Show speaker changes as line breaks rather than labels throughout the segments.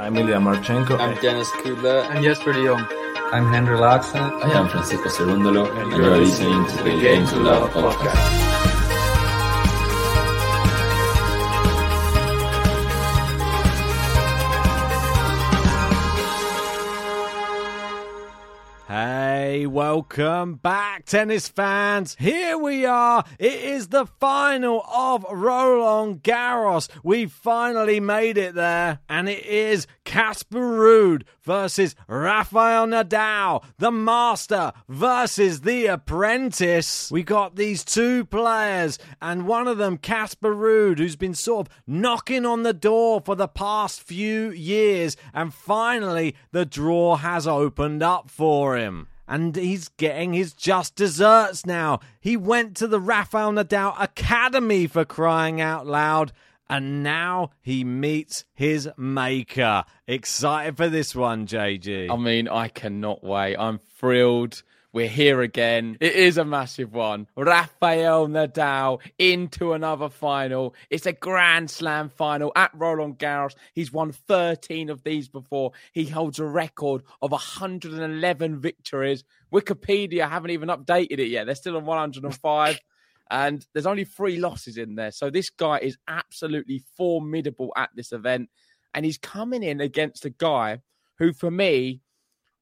I'm Ilya Marchenko.
I'm Dennis Kudla.
I'm Jesper de Jong.
I'm Henry Laaksonen.
I am Francisco Cerundolo, and you are listening to the Game to Love podcast.
Welcome back, tennis fans. Here we are. It is the final of Roland Garros. We finally made it there, and it is Casper Ruud versus Rafael Nadal, the master versus the apprentice. We got these two players, and one of them, Casper Ruud, who's been sort of knocking on the door for the past few years, and finally the draw has opened up for him and he's getting his just desserts now. He went to the Rafael Nadal Academy for crying out loud, and now he meets his maker. Excited for this one, JG?
I mean, I cannot wait. I'm thrilled. We're here again. It is a massive one. Rafael Nadal into another final. It's a Grand Slam final at Roland Garros. He's won 13 of these before. He holds a record of 111 victories. Wikipedia haven't even updated it yet. They're still on 105. and there's only three losses in there. So this guy is absolutely formidable at this event. And he's coming in against a guy who, for me,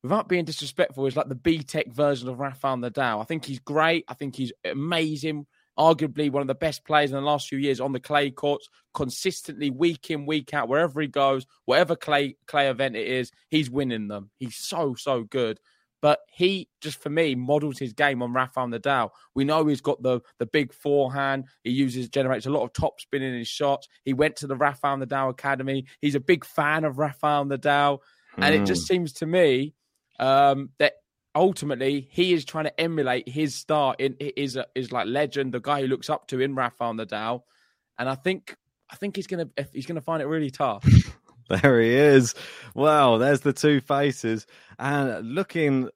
without being disrespectful, is like the BTEC version of Rafael Nadal. I think he's great. I think he's amazing. Arguably one of the best players in the last few years on the clay courts, consistently week in, week out, wherever he goes, whatever clay clay event it is, he's winning them. He's so, so good. But he just for me models his game on Rafael Nadal. We know he's got the the big forehand. He uses generates a lot of top spin in his shots. He went to the Rafael Nadal Academy. He's a big fan of Rafael Nadal, mm. and it just seems to me um, that ultimately he is trying to emulate his star in is is like legend, the guy who looks up to in Rafael Nadal, and I think I think he's gonna he's gonna find it really tough.
there he is. Wow, there's the two faces, and looking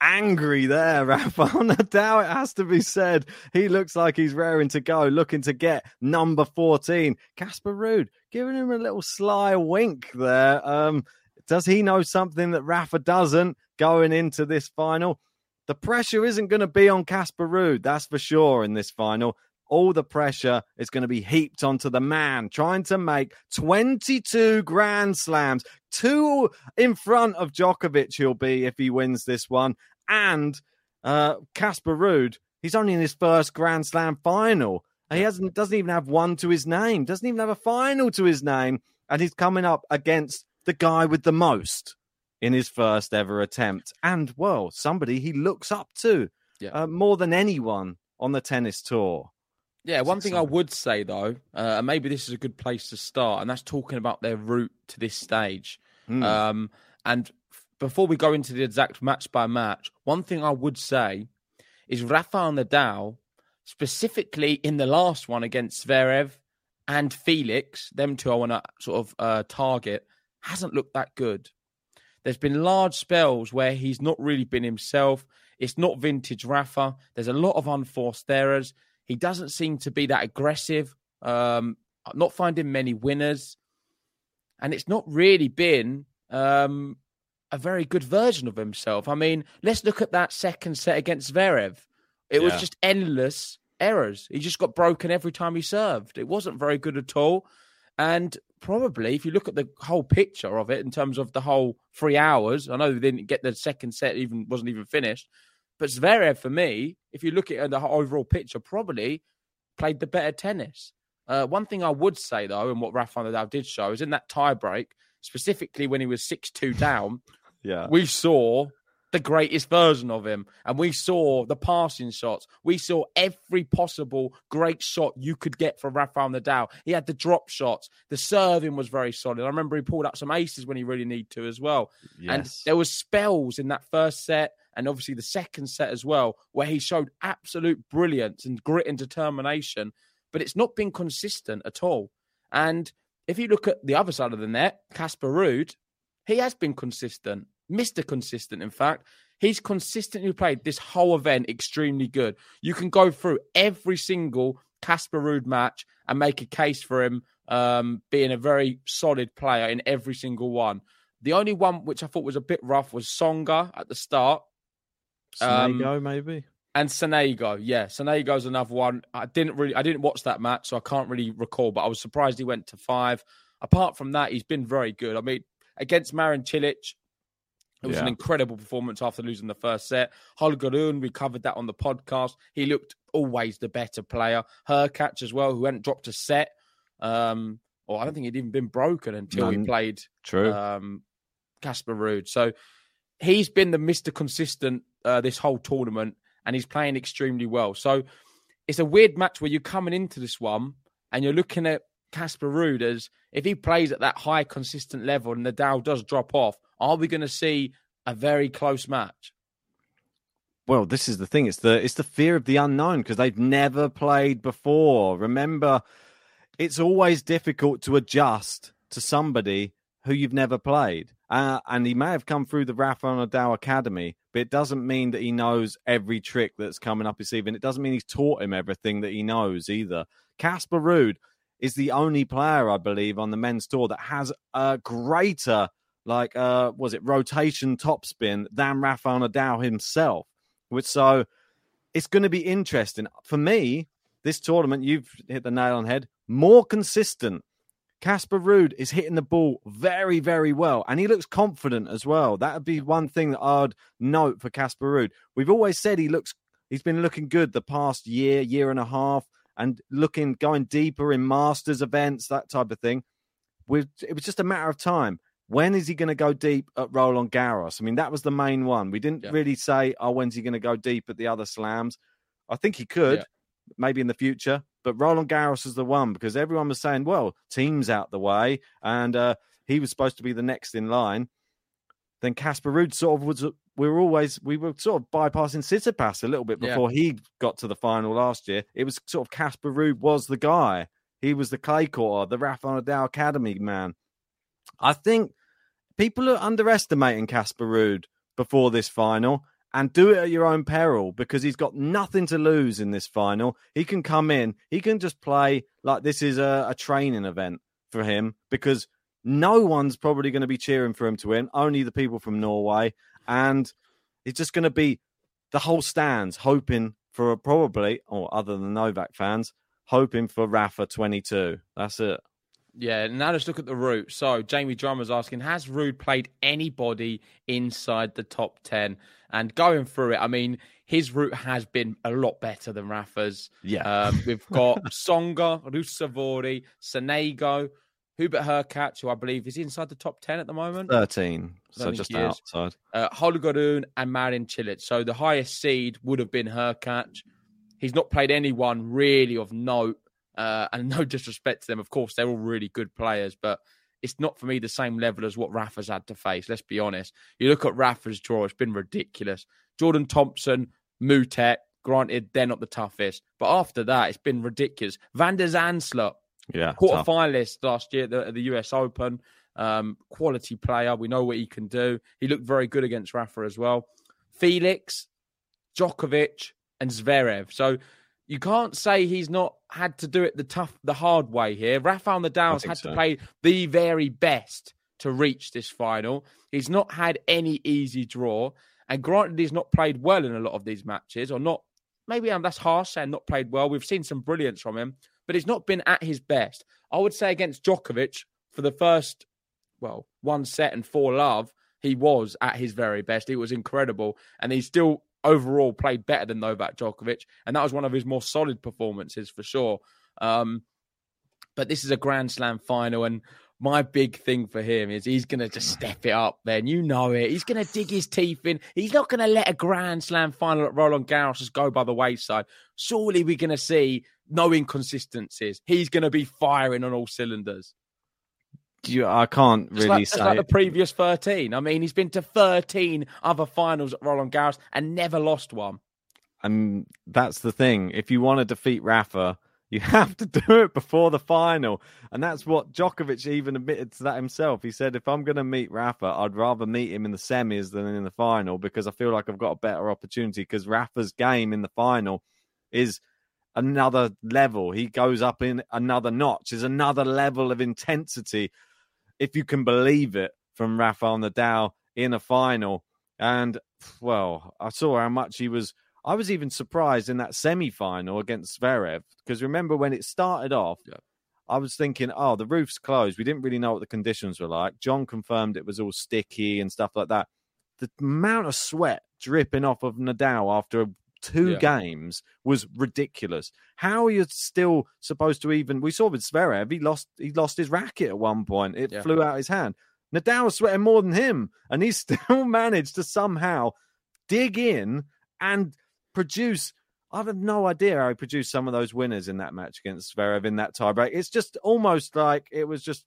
angry there, Rafael Nadal. It has to be said. He looks like he's raring to go, looking to get number 14. Casper Ruud giving him a little sly wink there. Um, does he know something that Rafa doesn't going into this final? The pressure isn't going to be on Casper Ruud, that's for sure, in this final. All the pressure is going to be heaped onto the man trying to make 22 Grand Slams, two in front of Djokovic, he'll be if he wins this one. And Casper uh, Ruud, he's only in his first Grand Slam final. He hasn't doesn't even have one to his name, doesn't even have a final to his name, and he's coming up against the guy with the most in his first ever attempt, and well, somebody he looks up to yeah. uh, more than anyone on the tennis tour.
Yeah, one thing I would say though, uh, and maybe this is a good place to start, and that's talking about their route to this stage. Mm. Um, and f- before we go into the exact match by match, one thing I would say is Rafael Nadal, specifically in the last one against Zverev and Felix, them two I want to sort of uh, target, hasn't looked that good. There's been large spells where he's not really been himself. It's not vintage Rafa. There's a lot of unforced errors. He doesn't seem to be that aggressive. Um, not finding many winners, and it's not really been um, a very good version of himself. I mean, let's look at that second set against Zverev. It was just endless errors. He just got broken every time he served. It wasn't very good at all. And probably, if you look at the whole picture of it in terms of the whole three hours, I know they didn't get the second set, even wasn't even finished. But Zverev, for me, if you look at the overall picture, probably played the better tennis. Uh, one thing I would say though, and what Rafa Nadal did show, is in that tie break, specifically when he was six two down,
Yeah.
we saw the greatest version of him, and we saw the passing shots. We saw every possible great shot you could get from Rafael Nadal. He had the drop shots. The serving was very solid. I remember he pulled up some aces when he really needed to as well. And there was spells in that first set and obviously the second set as well, where he showed absolute brilliance and grit and determination. But it's not been consistent at all. And if you look at the other side of the net, Casper Ruud, he has been consistent, Mr. Consistent, in fact. He's consistently played this whole event extremely good. You can go through every single Casper Ruud match and make a case for him um, being a very solid player in every single one. The only one which I thought was a bit rough was Tsonga at the start. Um,
Snego, maybe.
And Sonego, yeah, Sonego's another one. I didn't really, I didn't watch that match, so I can't really recall. But I was surprised he went to five. Apart from that, he's been very good. I mean, against Marin Cilic, it was an incredible performance after losing the first set. Holger Rune, we covered that on the podcast. He looked always the better player. Hurkacz as well, who hadn't dropped a set. Um, or I don't think he'd even been broken until he played
True.
um, Casper Ruud. So he's been the Mr. Consistent uh, this whole tournament, and he's playing extremely well. So it's a weird match where you're coming into this one and you're looking at Casper Ruud as if he plays at that high, consistent level and Nadal does drop off, are we going to see a very close match?
Well, this is the thing. It's the it's the fear of the unknown because they've never played before. Remember, it's always difficult to adjust to somebody who you've never played. Uh, and he may have come through the Rafa Nadal Academy, but it doesn't mean that he knows every trick that's coming up his sleeve, and it doesn't mean he's taught him everything that he knows either. Casper Ruud is the only player, I believe, on the men's tour that has a greater, like, uh, was it rotation topspin than Rafael Nadal himself. Which so it's going to be interesting for me. This tournament, you've hit the nail on the head. More consistent. Casper Ruud is hitting the ball very, very well, and he looks confident as well. That would be one thing that I'd note for Casper Ruud. We've always said he looks, he's been looking good the past year, year and a half, and looking going deeper in Masters events, that type of thing. With it was just a matter of time. When is he going to go deep at Roland Garros? I mean, that was the main one. We didn't
Yeah.
really say, "Oh, when's he going to go deep at the other slams?" I think he could,
Yeah.
maybe in the future. But Roland Garros is the one because everyone was saying, "Well, team's out the way," and uh, he was supposed to be the next in line. Then Casper Ruud sort of was. We were always we were sort of bypassing Tsitsipas a little bit
Yeah.
before he got to the final last year. It was sort of Casper Ruud was the guy. He was the clay courter, the Rafa Nadal Academy man. I think people are underestimating Casper Ruud before this final and do it at your own peril because he's got nothing to lose in this final. He can come in, he can just play like this is a, a training event for him because no one's probably going to be cheering for him to win, only the people from Norway. And it's just going to be the whole stands hoping for a probably, or other than Novak fans, hoping for Rafa 22. That's it.
Yeah, now let's look at the route. So Jamie Drummer's asking, has Ruud played anybody inside the top ten? And going through it, I mean, his route has been a lot better than Rafa's.
Yeah.
Um, we've got Tsonga, Ruusuvuori, Sonego, Hubert Hurkacz, who I believe is inside the top ten at the moment.
13. So just outside.
uh, and Marin Cilic. So the highest seed would have been Hurkacz. He's not played anyone really of note, uh, and no disrespect to them. Of course, they're all really good players, but it's not for me the same level as what Rafa's had to face. Let's be honest. You look at Rafa's draw; it's been ridiculous. Jordan Thompson, Moutet. Granted, they're not the toughest, but after that, it's been ridiculous. Van de Zandschulp,
Yeah,
quarter finalist last year at the, at the US Open. Um, quality player. We know what he can do. He looked very good against Rafa as well. Felix, Djokovic, and Zverev. So you can't say he's not had to do it the tough, the hard way here. Rafael Nadal's had
so.
to play the very best to reach this final. He's not had any easy draw, and granted, he's not played well in a lot of these matches, or not. Maybe um, that's harsh saying not played well. We've seen some brilliance from him, but he's not been at his best. I would say against Djokovic for the first, well, one set and four love, he was at his very best. He was incredible, and he still overall played better than Novak Djokovic, and that was one of his more solid performances for sure. Um, but this is a Grand Slam final, and my big thing for him is he's going to just step it up. Then you know it. He's going to dig his teeth in. He's not going to let a Grand Slam final at Roland Garros just go by the wayside. Surely we're going to see no inconsistencies. He's going to be firing on all cylinders.
You, I can't really
like,
say.
like the previous 13. I mean, he's been to 13 other finals at Roland Garros and never lost one.
and that's the thing. If you want to defeat Rafa, you have to do it before the final, and that's what Djokovic even admitted to that himself. He said, "If I'm going to meet Rafa, I'd rather meet him in the semis than in the final because I feel like I've got a better opportunity. Because Rafa's game in the final is." Another level. He goes up in another notch. Is another level of intensity, if you can believe it, from Rafael Nadal in a final. And well, I saw how much he was I was even surprised in that semi final against Zverev because remember when it started off,
Yeah.
I was thinking, oh, the roof's closed. We didn't really know what the conditions were like. John confirmed it was all sticky and stuff like that. The amount of sweat dripping off of Nadal after two
Yeah.
games was ridiculous. How are you still supposed to even? We saw with Zverev, he lost he lost his racket at one point. It
Yeah.
flew out his hand. Nadal was sweating more than him, and he still managed to somehow dig in and produce. I have no idea how he produced some of those winners in that match against Zverev in that tiebreak. It's just almost like it was just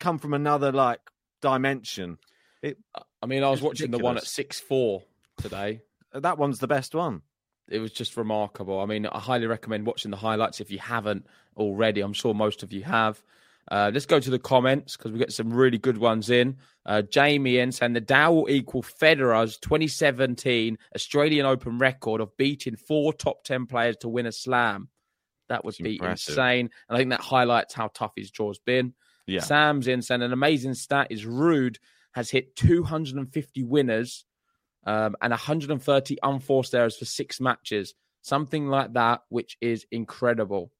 come from another like dimension. It
I mean, I was watching the one at 6 4 today.
That one's the best one.
It was just remarkable. I mean, I highly recommend watching the highlights if you haven't already. I'm sure most of you have. Uh, let's go to the comments because we get some really good ones in. Uh, Jamie in saying Nadal will equal Federer's 2017 Australian Open record of beating four top 10 players to win a slam. That would
It's
be
impressive.
insane. And I think that highlights how tough his draw's been.
Yeah.
Sam's in saying an amazing stat is Ruud has hit 250 winners um, and 130 unforced errors for six matches. Something like that, which is incredible.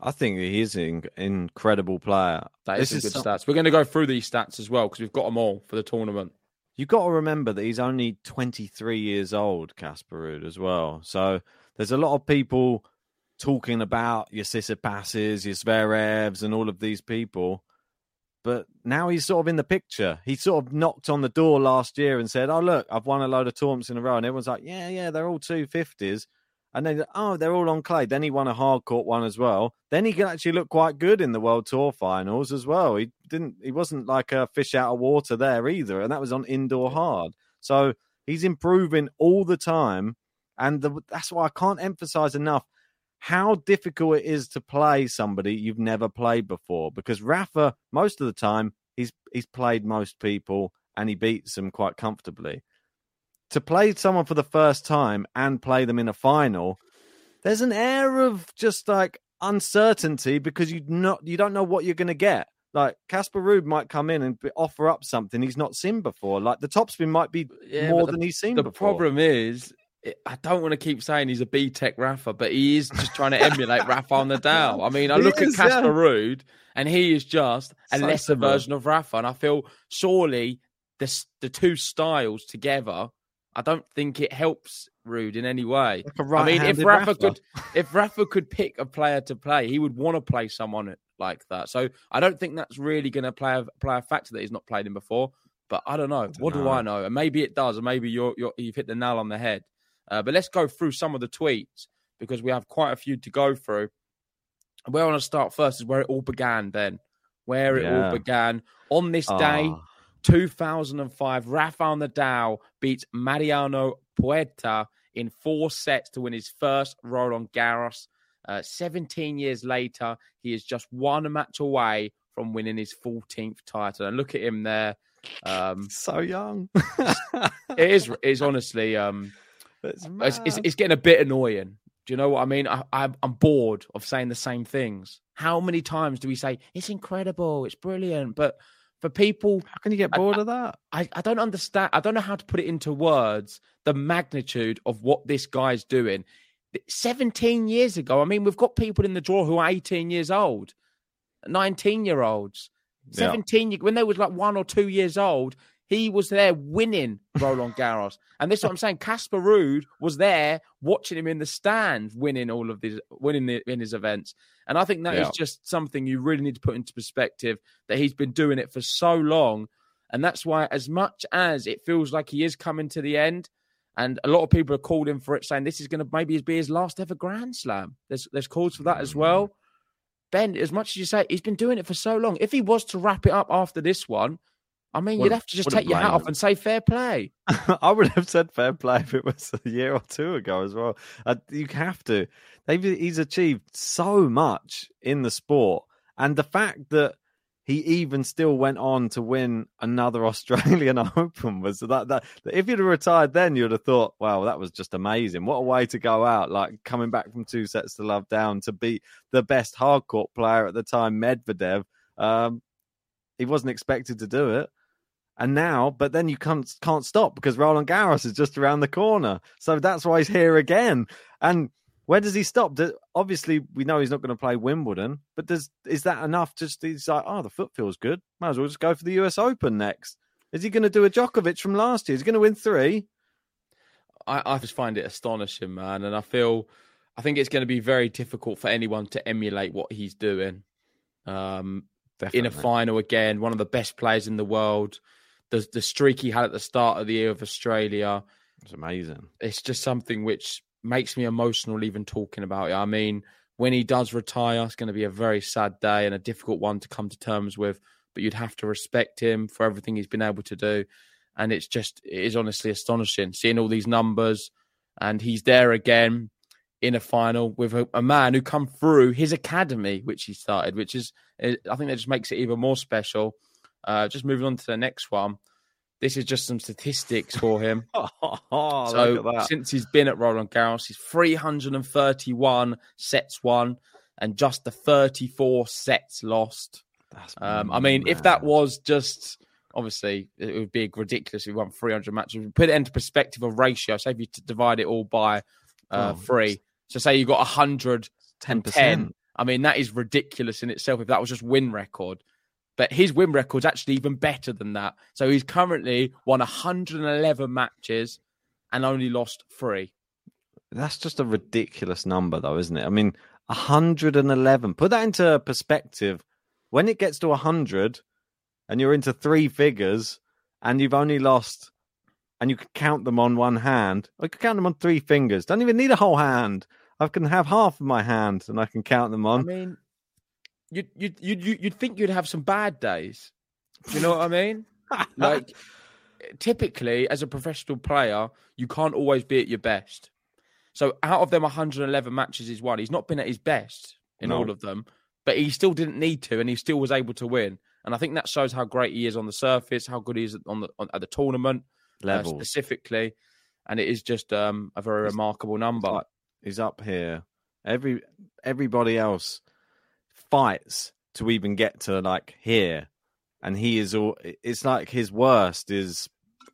I think he is an incredible player.
That is some good
some-
stats. We're going to go through these stats as well because we've got them all for the tournament.
You've got to remember that he's only 23 years old, Casper Ruud, as well. So there's a lot of people talking about your Tsitsipases, your Zverevs, and all of these people. But now he's sort of in the picture. He sort of knocked on the door last year and said, Oh, look, I've won a load of tournaments in a row. And everyone's like, Yeah, yeah, they're all 250s. And then, oh, they're all on clay. Then he won a hard court one as well. Then he can actually look quite good in the World Tour finals as well. He didn't. He wasn't like a fish out of water there either, and that was on indoor hard. So he's improving all the time, and the, that's why I can't emphasize enough how difficult it is to play somebody you've never played before. Because Rafa, most of the time, he's he's played most people and he beats them quite comfortably to play someone for the first time and play them in a final, there's an air of just like uncertainty because you not you don't know what you're going to get. Like Casper Ruud might come in and offer up something he's not seen before. Like the topspin might be
Yeah,
more
the-
than he's seen
The
before.
problem is, I don't want to keep saying he's a BTEC Rafa, but he is just trying to emulate Rafa Nadal. I mean, I
He
look
is,
at Casper
yeah.
Ruud, and he is just a
So
lesser version of Rafa. And I feel surely the the two styles together, I don't think it helps Ruud in any way.
Like
I mean, if Rafa,
Rafa.
could, if Rafa could pick a player to play, he would want to play someone like that. So I don't think that's really going to play a, play a factor that he's not played him before. But I don't know. what do
know.
I know? And maybe it does, and maybe you're, you're you've hit the nail on the head. Uh, but let's go through some of the tweets because we have quite a few to go through. Where I want to start first is where it all began. Then, where it
Yeah.
all began on this day.
Ah.
2005, Rafael Nadal beats Mariano Puerta in four sets to win his first Roland Garros. Uh, 17 years later, he is just one match away from winning his 14th title. And look at him there. Um,
so young.
it is. It's honestly. Um,
it's,
it's, it's, getting a bit annoying. Do you know what I mean? I, I, I'm bored of saying the same things. How many times do we say it's incredible, it's brilliant, but for people,
how can you get bored
I,
of that?
I, I don't understand. I don't know how to put it into words. The magnitude of what this guy's doing. 17 years ago, I mean, we've got people in the draw who are 18 years old, 19 year olds, 17 yeah. when they was like one or two years old. He was there winning Roland Garros. and this is what I'm saying. Casper Ruud was there watching him in the stands winning all of these, winning the, in his events. And I think that yeah. is just something you really need to put into perspective that he's been doing it for so long. And that's why, as much as it feels like he is coming to the end, and a lot of people are calling for it, saying this is going to maybe be his last ever Grand Slam. There's there's calls for that as mm. well. Ben, as much as you say, he's been doing it for so long. If he was to wrap it up after this one, I mean, you'd have to just take your hat off and say fair play.
I would have said fair play if it was a year or two ago as well. Uh, you have to. They've, he's achieved so much in the sport, and the fact that he even still went on to win another Australian Open was that, that if you'd have retired then, you'd have thought, wow, that was just amazing. What a way to go out, like coming back from two sets to love down to beat the best hardcourt player at the time, Medvedev. Um, he wasn't expected to do it and now, but then you can't can't stop because Roland Garros is just around the corner. So that's why he's here again. And where does he stop? obviously, we know he's not going to play Wimbledon, but does is that enough? Just he's like, oh, the foot feels good. Might as well just go for the U.S. Open next. Is he going to do a Djokovic from last year? Is he going to win three?
I, I just find it astonishing, man, and I feel I think it's going to be very difficult for anyone to emulate what he's doing. Um, in a final again, one of the best players in the world the the streak he had at the start of the year of Australia.
It's amazing.
It's just something which makes me emotional even talking about it. I mean, when he does retire, it's going to be a very sad day and a difficult one to come to terms with. But you'd have to respect him for everything he's been able to do. And it's just, it is honestly astonishing seeing all these numbers. And he's there again in a final with a, a man who come through his academy, which he started, which is, eh, I think that just makes it even more special. Uh, just moving on to the next one. This is just some statistics for him.
oh,
so since he's been at Roland Garros, he's 331 sets won and just the 34 sets lost. Um, I mean, if that was just obviously it would be ridiculous if we won 300 matches. Put it into perspective of ratio. Say if you divide it all by uh, oh, three. So say you got 100 10%. 10. I mean, that is ridiculous in itself if that was just win record but his win record's actually even better than that. So he's currently won 111 matches and only lost three.
That's just a ridiculous number, though, isn't it? I mean, 111. Put that into perspective. When it gets to 100 and you're into three figures and you've only lost, and you can count them on one hand, I can count them on three fingers. Don't even need a whole hand. I can have half of my hand and I can count them on.
I mean, you'd you'd you'd you'd think you'd have some bad days. Do you know what I mean? like typically, as a professional player, you can't always be at your best. So out of them 111 matches he's won, he's not been at his best in no. all of them, but he still didn't need to, and he still was able to win. And I think that shows how great he is on the surface, how good he is on the on, at the tournament uh, specifically, and it is just um, a very he's, remarkable number.
He's up here. Every everybody else fights to even get to like here, and he is all. It's like his worst is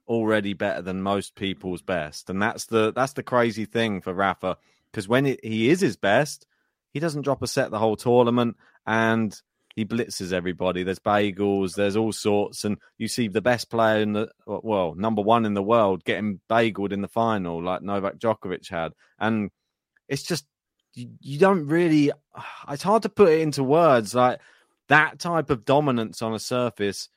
already better than most people's best, and that's the that's the crazy thing for Rafa because when it, he is his best, he doesn't drop a set the whole tournament, and he blitzes everybody. There's bagels, there's all sorts, and you see the best player in the well, number one in the world getting bageled in the final, like Novak Djokovic had, and it's just you, you don't really. It's hard to put it into words. Like that type of dominance on a surface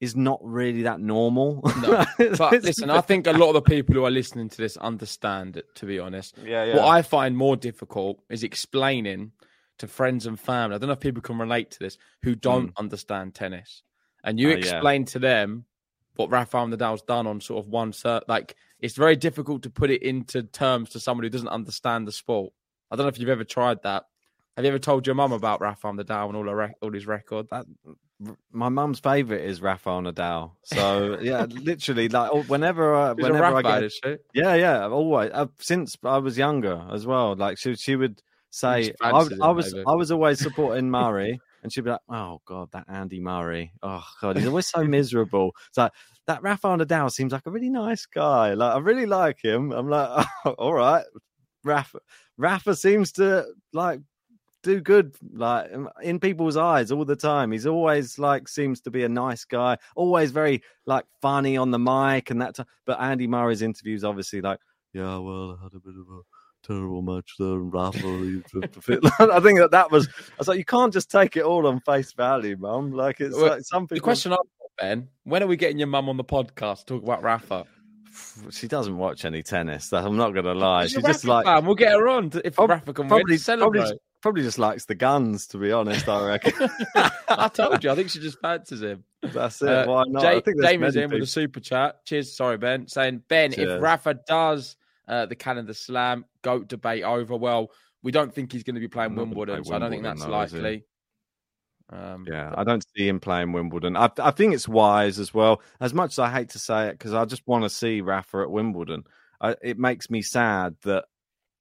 is not really that normal.
No. But listen, I think a lot of the people who are listening to this understand it, to be honest.
Yeah, yeah.
What I find more difficult is explaining to friends and family. I don't know if people can relate to this who don't mm. understand tennis. And you uh, explain yeah. to them what Rafael Nadal's done on sort of one cert. Like, it's very difficult to put it into terms to someone who doesn't understand the sport. I don't know if you've ever tried that. Have you ever told your mum about Rafael Nadal and all, her rec- all his record?
That, my mum's favorite is Rafael Nadal. So yeah, literally, like oh, whenever, I,
She's a
whenever I get, yeah, yeah, always uh, since I was younger as well. Like she, she would say, I,
fancies
I was,
maybe.
I was always supporting Murray, and she'd be like, "Oh God, that Andy Murray, oh God, he's always so miserable." It's like that Rafael Nadal seems like a really nice guy. Like I really like him. I'm like, oh, all right, Rafa. Rafa seems to like do good like in people's eyes all the time he's always like seems to be a nice guy always very like funny on the mic and that t- but andy murray's interviews obviously like yeah well i had a bit of a terrible match there and rafa i think that that was i was like you can't just take it all on face value mum like it's
Well,
like some people
The question I've got, Ben, when are we getting your mum on the podcast to talk about Rafa?
She doesn't watch any tennis that i'm not gonna lie
She's
she's just like
fan. We'll get her on to, if
prob-
Rafa can win
probably,
to celebrate.
probably, probably just likes the guns to be honest i reckon
I told you, I think she just fancies him.
that's it
Uh,
why not
Jay,
i think
Jamie's
many
in with a super chat. Cheers, sorry Ben, saying Ben,
Cheers.
if Rafa does uh, the Calendar Slam goat debate over, well, we don't think he's going to be playing
Not gonna
Wimbledon, so I don't think that's
Wimbledon, though, is
likely. Um,
Yeah, I don't see him playing Wimbledon. I, I think it's wise as well. As much as I hate to say it, because I just want to see Rafa at Wimbledon. I, it makes me sad that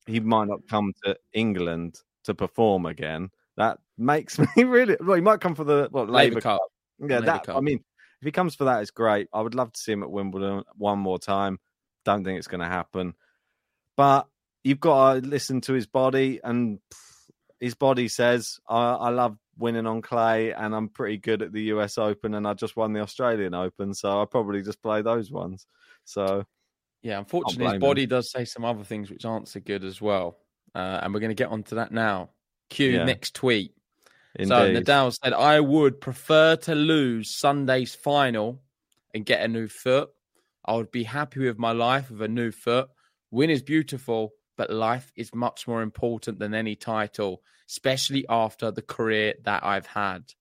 he might not come to England to perform again. That makes me really. Well, he might come for the what
Laver
Laver
Cup.
Yeah,
Laver
that. I mean, if he comes for that, it's great. I would love to see him at Wimbledon one more time. Don't think it's going to happen, but you've got to listen to his body, and his body says, I, "I love winning on clay, and I'm pretty good at the U.S. Open, and I just won the Australian Open, so I probably just play those ones." So
Yeah, unfortunately, his
blame him.
body does say some other things which aren't so good as well. Uh, and we're going to get onto that now. Cue
Yeah.
next tweet.
indeed,
So Nadal said, I would prefer to lose Sunday's final and get a new foot. I would be happy with my life with a new foot. Win is beautiful, but life is much more important than any title, especially after the career that I've had.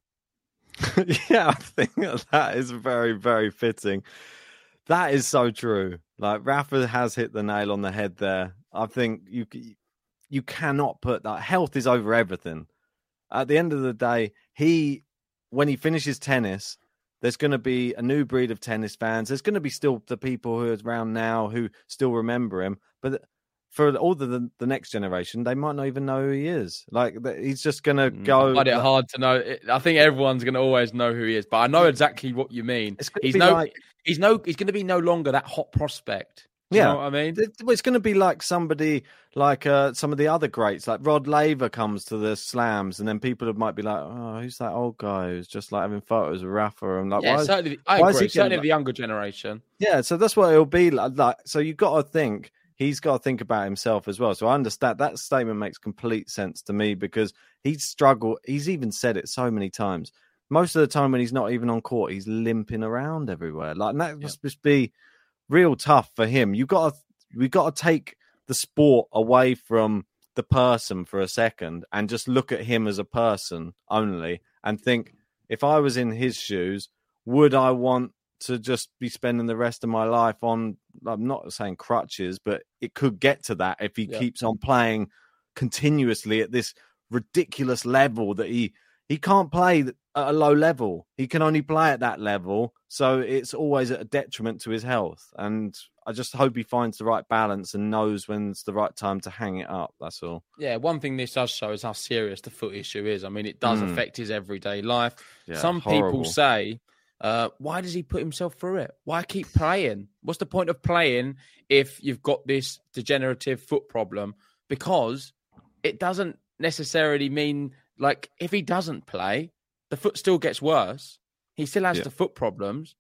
yeah, I think that is very, very fitting. That is so true. Like Rafa has hit the nail on the head there. I think you you cannot put that health is over everything. At the end of the day, he when he finishes tennis, there's going to be a new breed of tennis fans. There's going to be still the people who are around now who still remember him, but for all the the next generation, they might not even know who he is. Like he's just going to go.
I find it hard to know. I think everyone's going to always know who he is, but I know exactly what you mean.
It's
He's no,
like-
he's no, he's going to be no longer that hot prospect. Do you
Yeah.
know what I mean?
It's going to be like somebody like uh, some of the other greats, like Rod Laver comes to the slams, and then people might be like, "Oh, who's that old guy who's just like having photos with Rafa?" And like,
yeah,
why is-
certainly. I
why is
agree.
he
Certainly
getting-
the younger generation.
yeah, so that's what it'll be like. like so you've got to think he's got to think about himself as well. So I understand that statement makes complete sense to me because he's struggled. He's even said it so many times. Most of the time when he's not even on court, he's limping around everywhere. Like that must just be real tough for him. You got to we got to take the sport away from the person for a second and just look at him as a person only and think if I was in his shoes, would I want to just be spending the rest of my life on I'm not saying crutches, but it could get to that if he
Yeah.
keeps on playing continuously at this ridiculous level that he he can't play at a low level. He can only play at that level, so it's always at a detriment to his health. And I just hope he finds the right balance and knows when it's the right time to hang it up. That's all.
Yeah, one thing this does show is how serious the foot issue is. I mean, it does
Mm.
affect his everyday life.
Yeah,
Some
horrible.
people say, uh, why does he put himself through it? Why keep playing? What's the point of playing if you've got this degenerative foot problem? Because it doesn't necessarily mean, like, if he doesn't play, the foot still gets worse. He still has
Yeah.
the foot problems.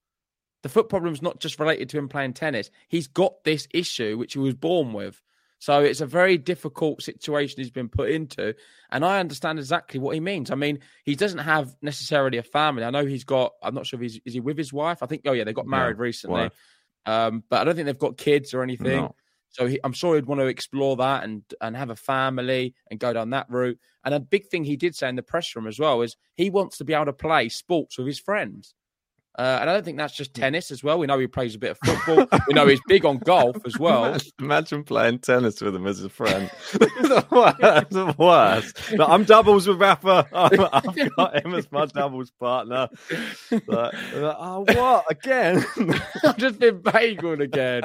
The foot problem's not just related to him playing tennis. He's got this issue which he was born with. So it's a very difficult situation he's been put into. And I understand exactly what he means. I mean, he doesn't have necessarily a family. I know he's got, I'm not sure if he's, is he with his wife? I think, oh yeah, they got married
Yeah,
recently.
wife.
Um, but I don't think they've got kids or anything.
No.
So he, I'm sure he'd want to explore that and and have a family and go down that route. And a big thing he did say in the press room as well is he wants to be able to play sports with his friends. Uh, and I don't think that's just tennis as well. We know he plays a bit of football. we know he's big on golf as well.
Imagine, imagine playing tennis with him as a friend. the worst. The worst. Like, I'm doubles with Rafa. I'm, I've got him as my doubles partner. Like, like, oh, what again?
I've just been bageled again.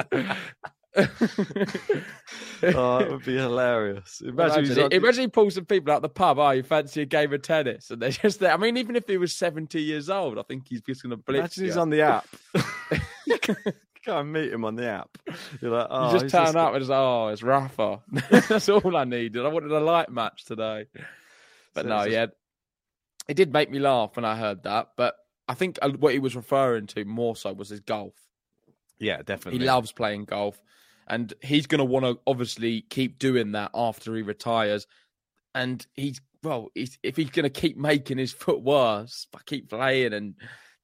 oh, it would be hilarious. Imagine,
Imagine,
like,
imagine he pulls some people out the pub. Oh, you fancy a game of tennis? And they're just there. I mean, even if he was 70 years old, I think he's just going to blitz
imagine he's on the app. You go and meet him on the app. You're like, oh,
you just turn up and it's oh, it's Rafa. That's all I needed. I wanted a light match today. But
So
no,
just-
yeah, it did make me laugh when I heard that. But I think uh, what he was referring to more so was his golf.
Yeah, definitely.
He loves playing golf, and he's going to want to obviously keep doing that after he retires. And he's well, he's, if he's going to keep making his foot worse, keep playing, and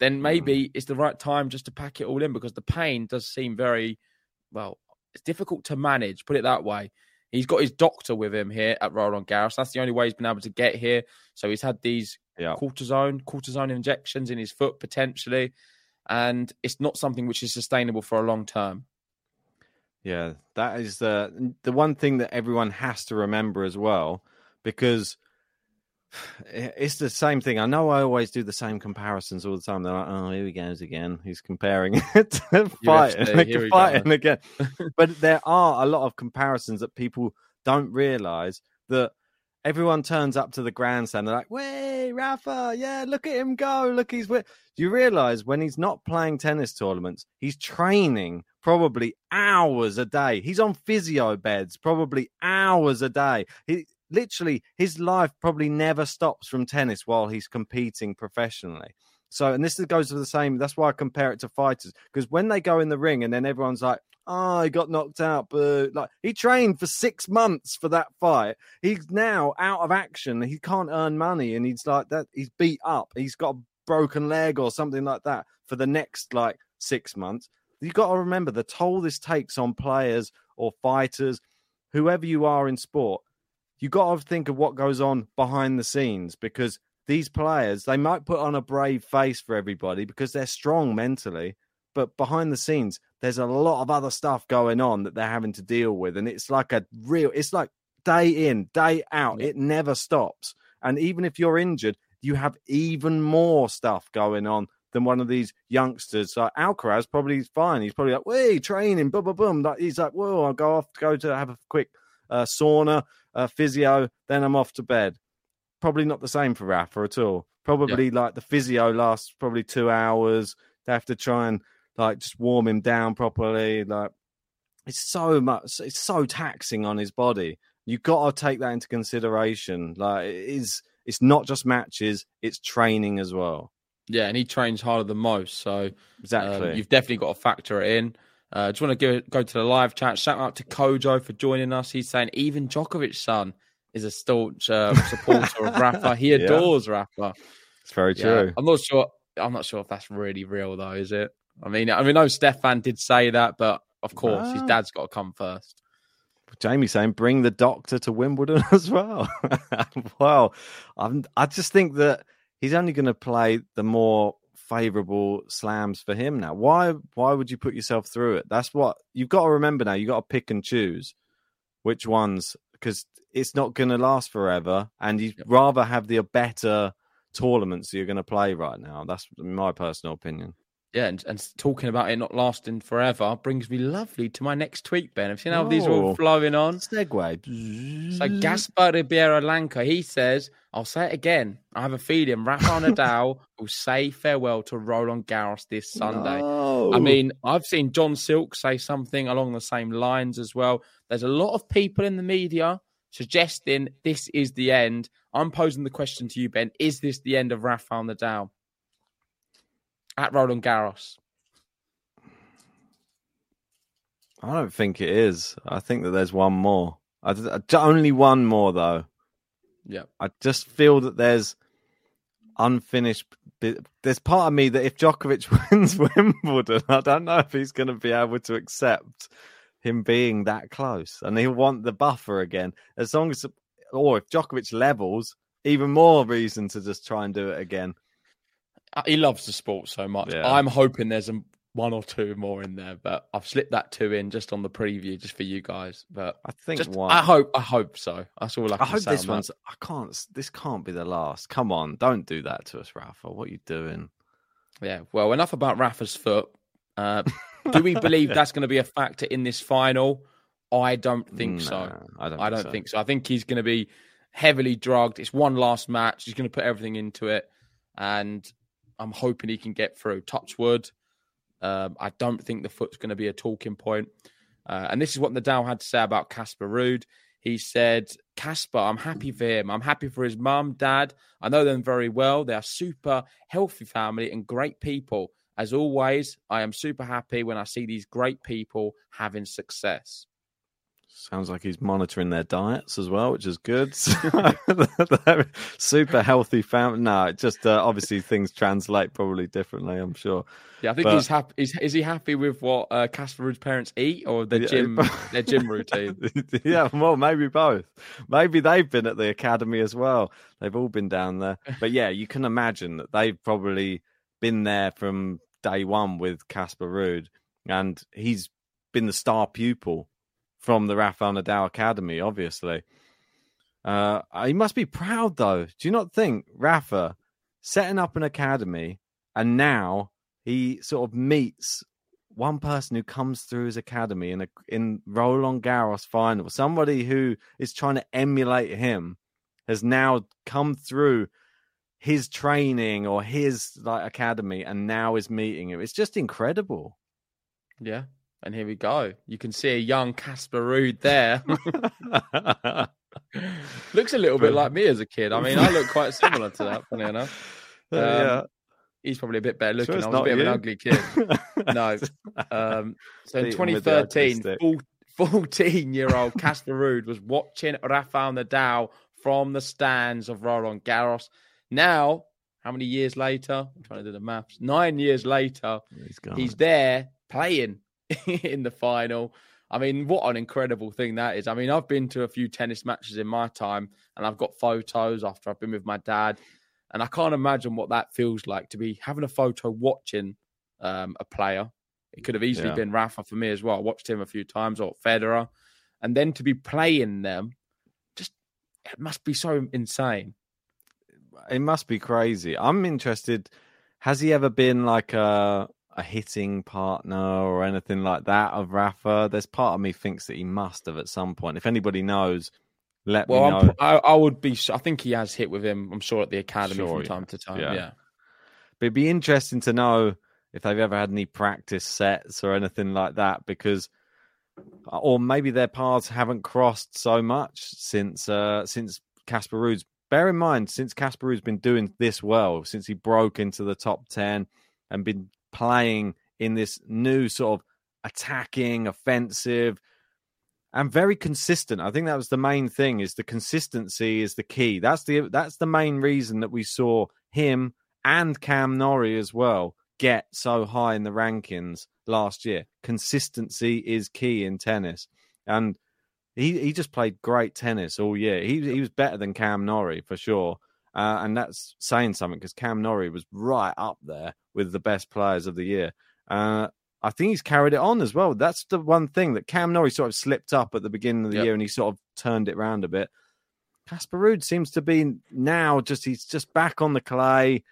then maybe mm. it's the right time just to pack it all in because the pain does seem very well. It's difficult to manage. Put it that way. He's got his doctor with him here at Roland Garros. That's the only way he's been able to get here. So he's had these
Yeah.
cortisone cortisone injections in his foot potentially, and it's not something which is sustainable for a long term.
Yeah, that is the the one thing that everyone has to remember as well, because it's the same thing. I know I always do the same comparisons all the time. They're like, "Oh, here he goes again. He's comparing it to fighting, fighting again." but there are a lot of comparisons that people don't realize that everyone turns up to the grandstand. They're like, "Way, Rafa! Yeah, look at him go! Look, he's." wi-" Do you realize when he's not playing tennis tournaments, he's training probably hours a day. He's on physio beds probably hours a day. He literally his life probably never stops from tennis while he's competing professionally. So, and this goes to the same. That's why I compare it to fighters because when they go in the ring and then everyone's like, "Oh, he got knocked out," but like he trained for six months for that fight. He's now out of action. He can't earn money, and he's like that. He's beat up. He's got a broken leg or something like that for the next like six months. You got to remember the toll this takes on players or fighters, whoever you are in sport. You got to think of what goes on behind the scenes because these players they might put on a brave face for everybody because they're strong mentally, but behind the scenes there's a lot of other stuff going on that they're having to deal with, and it's like a real. It's like day in, day out. It never stops. And even if you're injured, you have even more stuff going on than one of these youngsters. Like Alcaraz probably is fine. He's probably like, "Wait, training, boom, boom, boom." Like he's like, "Whoa, I'll go off, go to have a quick uh, sauna, uh, physio, then I'm off to bed." Probably not the same for Rafa at all. Probably like the physio lasts probably two hours. They have to try and like just warm him down properly. Like it's so much. It's so taxing on his body. You got to take that into consideration. Like it is. It's not just matches; it's training as well.
Yeah, and he trains harder than most, so
Exactly.
um, you've definitely got to factor it in. Uh, just want to go, go to the live chat. Shout out to Kojo for joining us. He's saying even Djokovic's son is a staunch uh, supporter of Rafa. He
Yeah.
adores Rafa.
It's very
Yeah,
true.
I'm not sure. I'm not sure if that's really real though. Is it? I mean, I mean, no, Stefan did say that, but of course, his
Ah.
dad's got to come first.
Jamie saying bring the doctor to Wimbledon as well. well, I'm, I just think that he's only going to play the more favourable slams for him now. Why? Why would you put yourself through it? That's what you've got to remember now. You've got to pick and choose which ones because it's not going to last forever, and you'd rather have the better tournaments you're going to play right now. That's my personal opinion.
Yeah, and, and talking about it not lasting forever brings me lovely to my next tweet, Ben. Have you seen how these are all
Oh.
flowing on?
Segue.
So Gaspar Ribeiro Lança, he says, I'll say it again. I have a feeling Rafael Nadal will say farewell to Roland Garros this Sunday. I mean, I've seen John Silk say something along the same lines as well. There's a lot of people in the media suggesting this is the end. I'm posing the question to you, Ben. Is this the end of Rafael Nadal at Roland Garros?
I don't think it is. I think that there's one more. I, I- uh, only one more though.
Yeah.
I just feel that there's unfinished. There's part of me that if Djokovic wins Wimbledon, I don't know if he's going to be able to accept him being that close, and he'll want the buffer again. As long as, or if Djokovic levels, even more reason to just try and do it again.
Uh, He loves the sport so much.
Yeah.
I'm hoping there's a, one or two more in there, but I've slipped that two in just on the preview, just for you guys. But
I think
just,
one.
I hope, I hope so. That's all I
I
can
hope
say.
this
on that.
one's. I can't. This can't be the last. Come on, don't do that to us, Rafa. What are you doing?
Yeah. Well, enough about Rafa's foot. Uh, do we believe that's going to be a factor in this final? I don't think so.
I don't.
I
think
don't
so.
think so. I think he's going to be heavily drugged. It's one last match. He's going to put everything into it, and I'm hoping he can get through. Touch wood. Um, I don't think the foot's going to be a talking point. Uh, and this is what Nadal had to say about Casper Ruud. He said, Casper, I'm happy for him. I'm happy for his mum, dad. I know them very well. They are super healthy family and great people. As always, I am super happy when I see these great people having success.
Sounds like he's monitoring their diets as well, which is good. Super healthy family. No, just uh, obviously things translate probably differently. I'm sure.
Yeah, I think
But-
he's happy. Is, is he happy with what uh, Casper Ruud's parents eat or their
Yeah,
gym, their gym routine?
yeah, well, maybe both. Maybe they've been at the academy as well. They've all been down there. But yeah, you can imagine that they've probably been there from day one with Casper Ruud, and he's been the star pupil from the Rafael Nadal Academy, obviously. Uh, he must be proud, though. Do you not think Rafa setting up an academy and now he sort of meets one person who comes through his academy in a in Roland Garros final, somebody who is trying to emulate him, has now come through his training or his like academy and now is meeting him. It's just incredible.
Yeah. And here we go. You can see a young Casper Ruud there. Looks a little bit like me as a kid. I mean, I look quite similar to that, funny enough. Um,
yeah.
He's probably a bit better looking.
it's
I was a bit of an ugly kid. No. Um, so in
Beat him with the
2013, 14 year old Casper Ruud was watching Rafael Nadal from the stands of Roland Garros. Now, how many years later? I'm trying to do the maths. Nine years later,
He's
he's there playing in the final. I mean, what an incredible thing that is. I mean, I've been to a few tennis matches in my time and I've got photos after I've been with my dad. And I can't imagine what that feels like to be having a photo watching um, a player. It could have easily
Yeah.
been Rafa for me as well. I watched him a few times or Federer. And then to be playing them, just it must be so insane.
it must be crazy. I'm interested. Has he ever been like a a hitting partner or anything like that of Rafa? There's part of me thinks that he must have at some point. If anybody knows, let
Well,
me know.
I, I would be. I think he has hit with him. I'm sure at the academy
Sure,
from
yeah.
time to time.
Yeah.
yeah.
But it'd be interesting to know if they've ever had any practice sets or anything like that because or maybe their paths haven't crossed so much since uh since Casper Ruud's bear in mind since Casper Ruud's been doing this well since he broke into the top 10 and been playing in this new sort of attacking offensive and very consistent. I think that was the main thing is the consistency is the key. That's the that's the main reason that we saw him and Cam Norrie as well get so high in the rankings last year. Consistency is key in tennis. And he he just played great tennis all year. He he was better than Cam Norrie for sure. Uh, and that's saying something because Cam Norrie was right up there with the best players of the year. Uh, I think he's carried it on as well. That's the one thing that Cam Norrie sort of slipped up at the beginning of the
Yep.
year and he sort of turned it around a bit. Casper Ruud seems to be now just he's just back on the clay,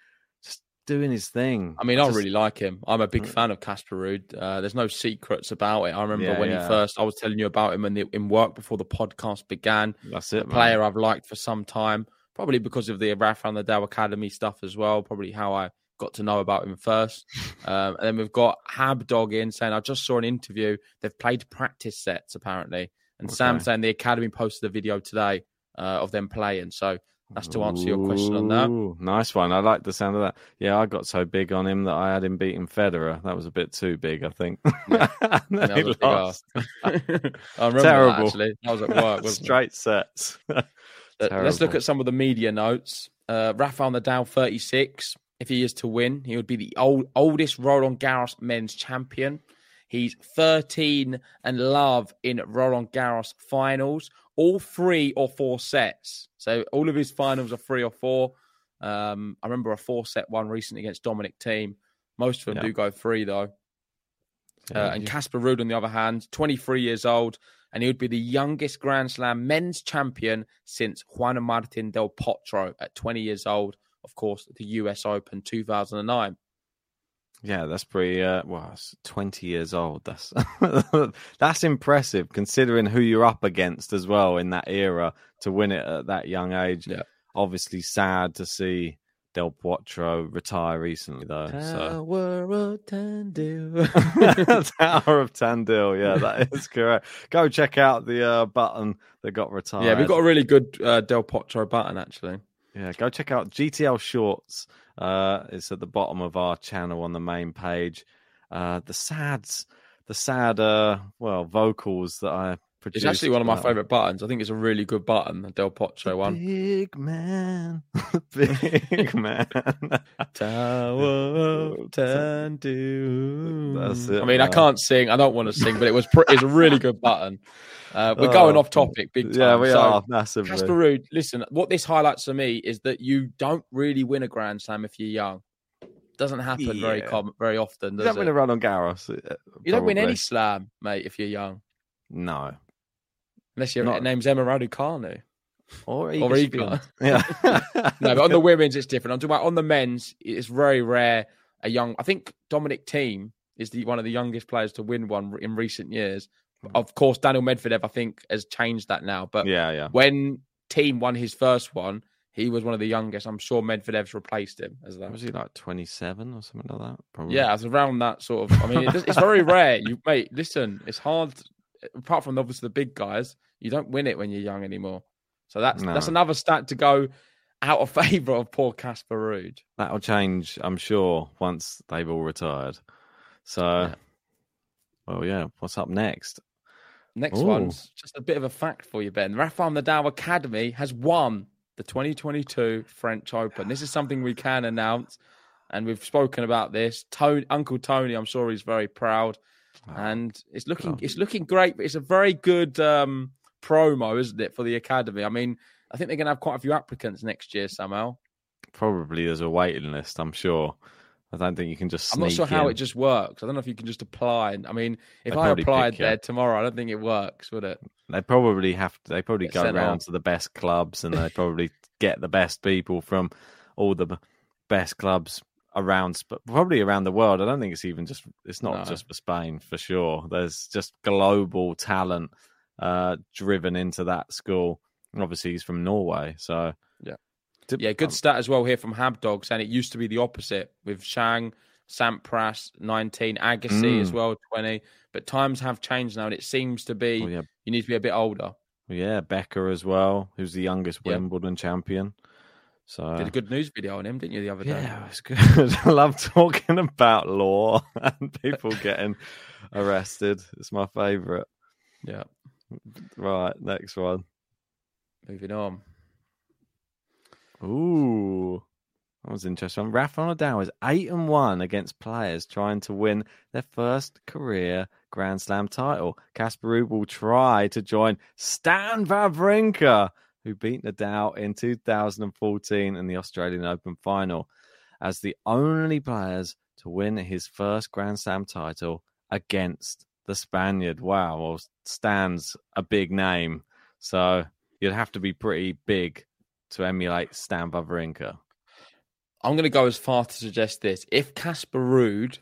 just doing his thing.
I mean, I
Just-
really like him. I'm a big
Mm.
fan of Casper Ruud. Uh, there's no secrets about it. I remember
Yeah,
when
yeah.
he first, I was telling you about him in, the, in work before the podcast began.
that's
A
it.
player I've liked for some time, probably because of the Rafael Nadal Academy stuff as well. Probably how I got to know about him first. um, and then we've got Habdog in saying, I just saw an interview. They've played practice sets apparently. And Sam saying the Academy posted a video today uh, of them playing. So that's to answer your question on that.
Nice one. I like the sound of that. Yeah, I got so big on him that I had him beating Federer. That was a bit too big, I think.
Yeah.
He
was a big
lost.
I remember
Terrible.
that actually. That was at work, wasn't it?
Straight sets.
Let's look at some of the media notes. Uh, Rafael Nadal, 36. If he is to win, he would be the old, oldest Roland Garros men's champion. He's 13 and love in Roland Garros finals, all three or four sets. So all of his finals are three or four. Um, I remember a four set one recently against Dominic Thiem. Most of them
Yeah.
do go three though. Uh, and Casper Ruud, on the other hand, 23 years old, and he would be the youngest Grand Slam men's champion since Juan Martin del Potro at 20 years old. Of course, the US Open 2009.
Yeah, that's pretty. Uh, well, it's twenty years old. That's that's impressive considering who you're up against as well in that era to win it at that young age.
Yeah.
Obviously, sad to see Del Potro retire recently, though. So
of Tandil.
Tower of Tandil, yeah, that is correct. Go check out the uh, button that got retired.
yeah, we've got a really good uh, Del Potro button actually.
Yeah, go check out GTL Shorts. Uh, it's at the bottom of our channel on the main page. Uh, the sads, the sad, uh, well, vocals that I produced.
It's actually one of my favourite buttons. I think it's a really good button, the Del Potro one.
Big man, big man.
Tower of Tandil.
That's it,
I mean, I can't sing. I don't want to sing, but it was pr- it's a really good button. Uh, we're going
Oh,
off topic big time.
Yeah, we
So,
are massively.
Casper Ruud, listen, what this highlights for me is that you don't really win a Grand Slam if you're young. Doesn't happen very
Yeah.
com- very often,
you don't
it?
win a run on Garros. uh,
you don't win any slam, mate, if you're young.
No,
Unless your
Not-
name's Emma Raducanu.
or
Or
Igor
Igor.
Yeah,
No, but on the women's, it's different. I'm talking about on the men's, it's very rare. A young, I think Dominic Thiem is the one of the youngest players to win one in recent years. Hmm. Of course, Daniel Medvedev, I think, has changed that now. But
yeah, yeah.
when Thiem won his first one, he was one of the youngest. I'm sure Medvedev's replaced him as that.
Was he like twenty-seven or something like that? Probably.
Yeah, it's around that sort of. I mean, it's, it's very rare. You mate, listen, it's hard. Apart from obviously the big guys, you don't win it when you're young anymore. So that's
No.
that's another stat to go out of favour of poor Casper Ruud.
That'll change, I'm sure, once they've all retired. So,
Yeah.
well, yeah. What's up next?
Next
Ooh.
one's just a bit of a fact for you, Ben. Rafael Nadal Academy has won the 2022 French Open. This is something we can announce, and we've spoken about this. Tony, Uncle Tony, I'm sure he's very proud, and it's looking it's looking great. But it's a very good um, promo, isn't it, for the academy? I mean, I think they're going to have quite a few applicants next year somehow.
Probably there's a waiting list, I'm sure. I don't think you can just
I'm not sure how it just works. I don't know if you can just apply. I mean, if
They'd
I applied there tomorrow, I don't think it works, would it?
They probably have to, they probably
Get
go around
off.
to the best clubs and they probably get the best people from all the best clubs around, Sp- probably around the world. I don't think it's even just, it's not
No.
just for Spain for sure. There's just global talent uh, driven into that school. And obviously, he's from Norway. So,
Yeah. Yeah, good
um,
stat as well here from Habdog and it used to be the opposite with Chang, Sampras 19, Agassi as
Mm.
well 20. But times have changed now, and it seems to be
well, yeah,
you need to be a bit older.
yeah, Becker as well, who's the youngest
Yeah.
Wimbledon champion. So,
Did a good news video on him, didn't you, the other day?
Yeah, it's good. I love talking about law and people getting arrested. It's my favourite.
Yeah.
Right, next one.
Moving on.
Ooh, that was interesting. Rafa Nadal is eight and one against players trying to win their first career Grand Slam title. Ruud will try to join Stan Wawrinka, who beat Nadal in 2014 in the Australian Open final, as the only players to win his first Grand Slam title against the Spaniard. Wow, well, Stan's a big name, so you'd have to be pretty big to emulate Stan Wawrinka.
I'm going to go as far to suggest this. If Casper Ruud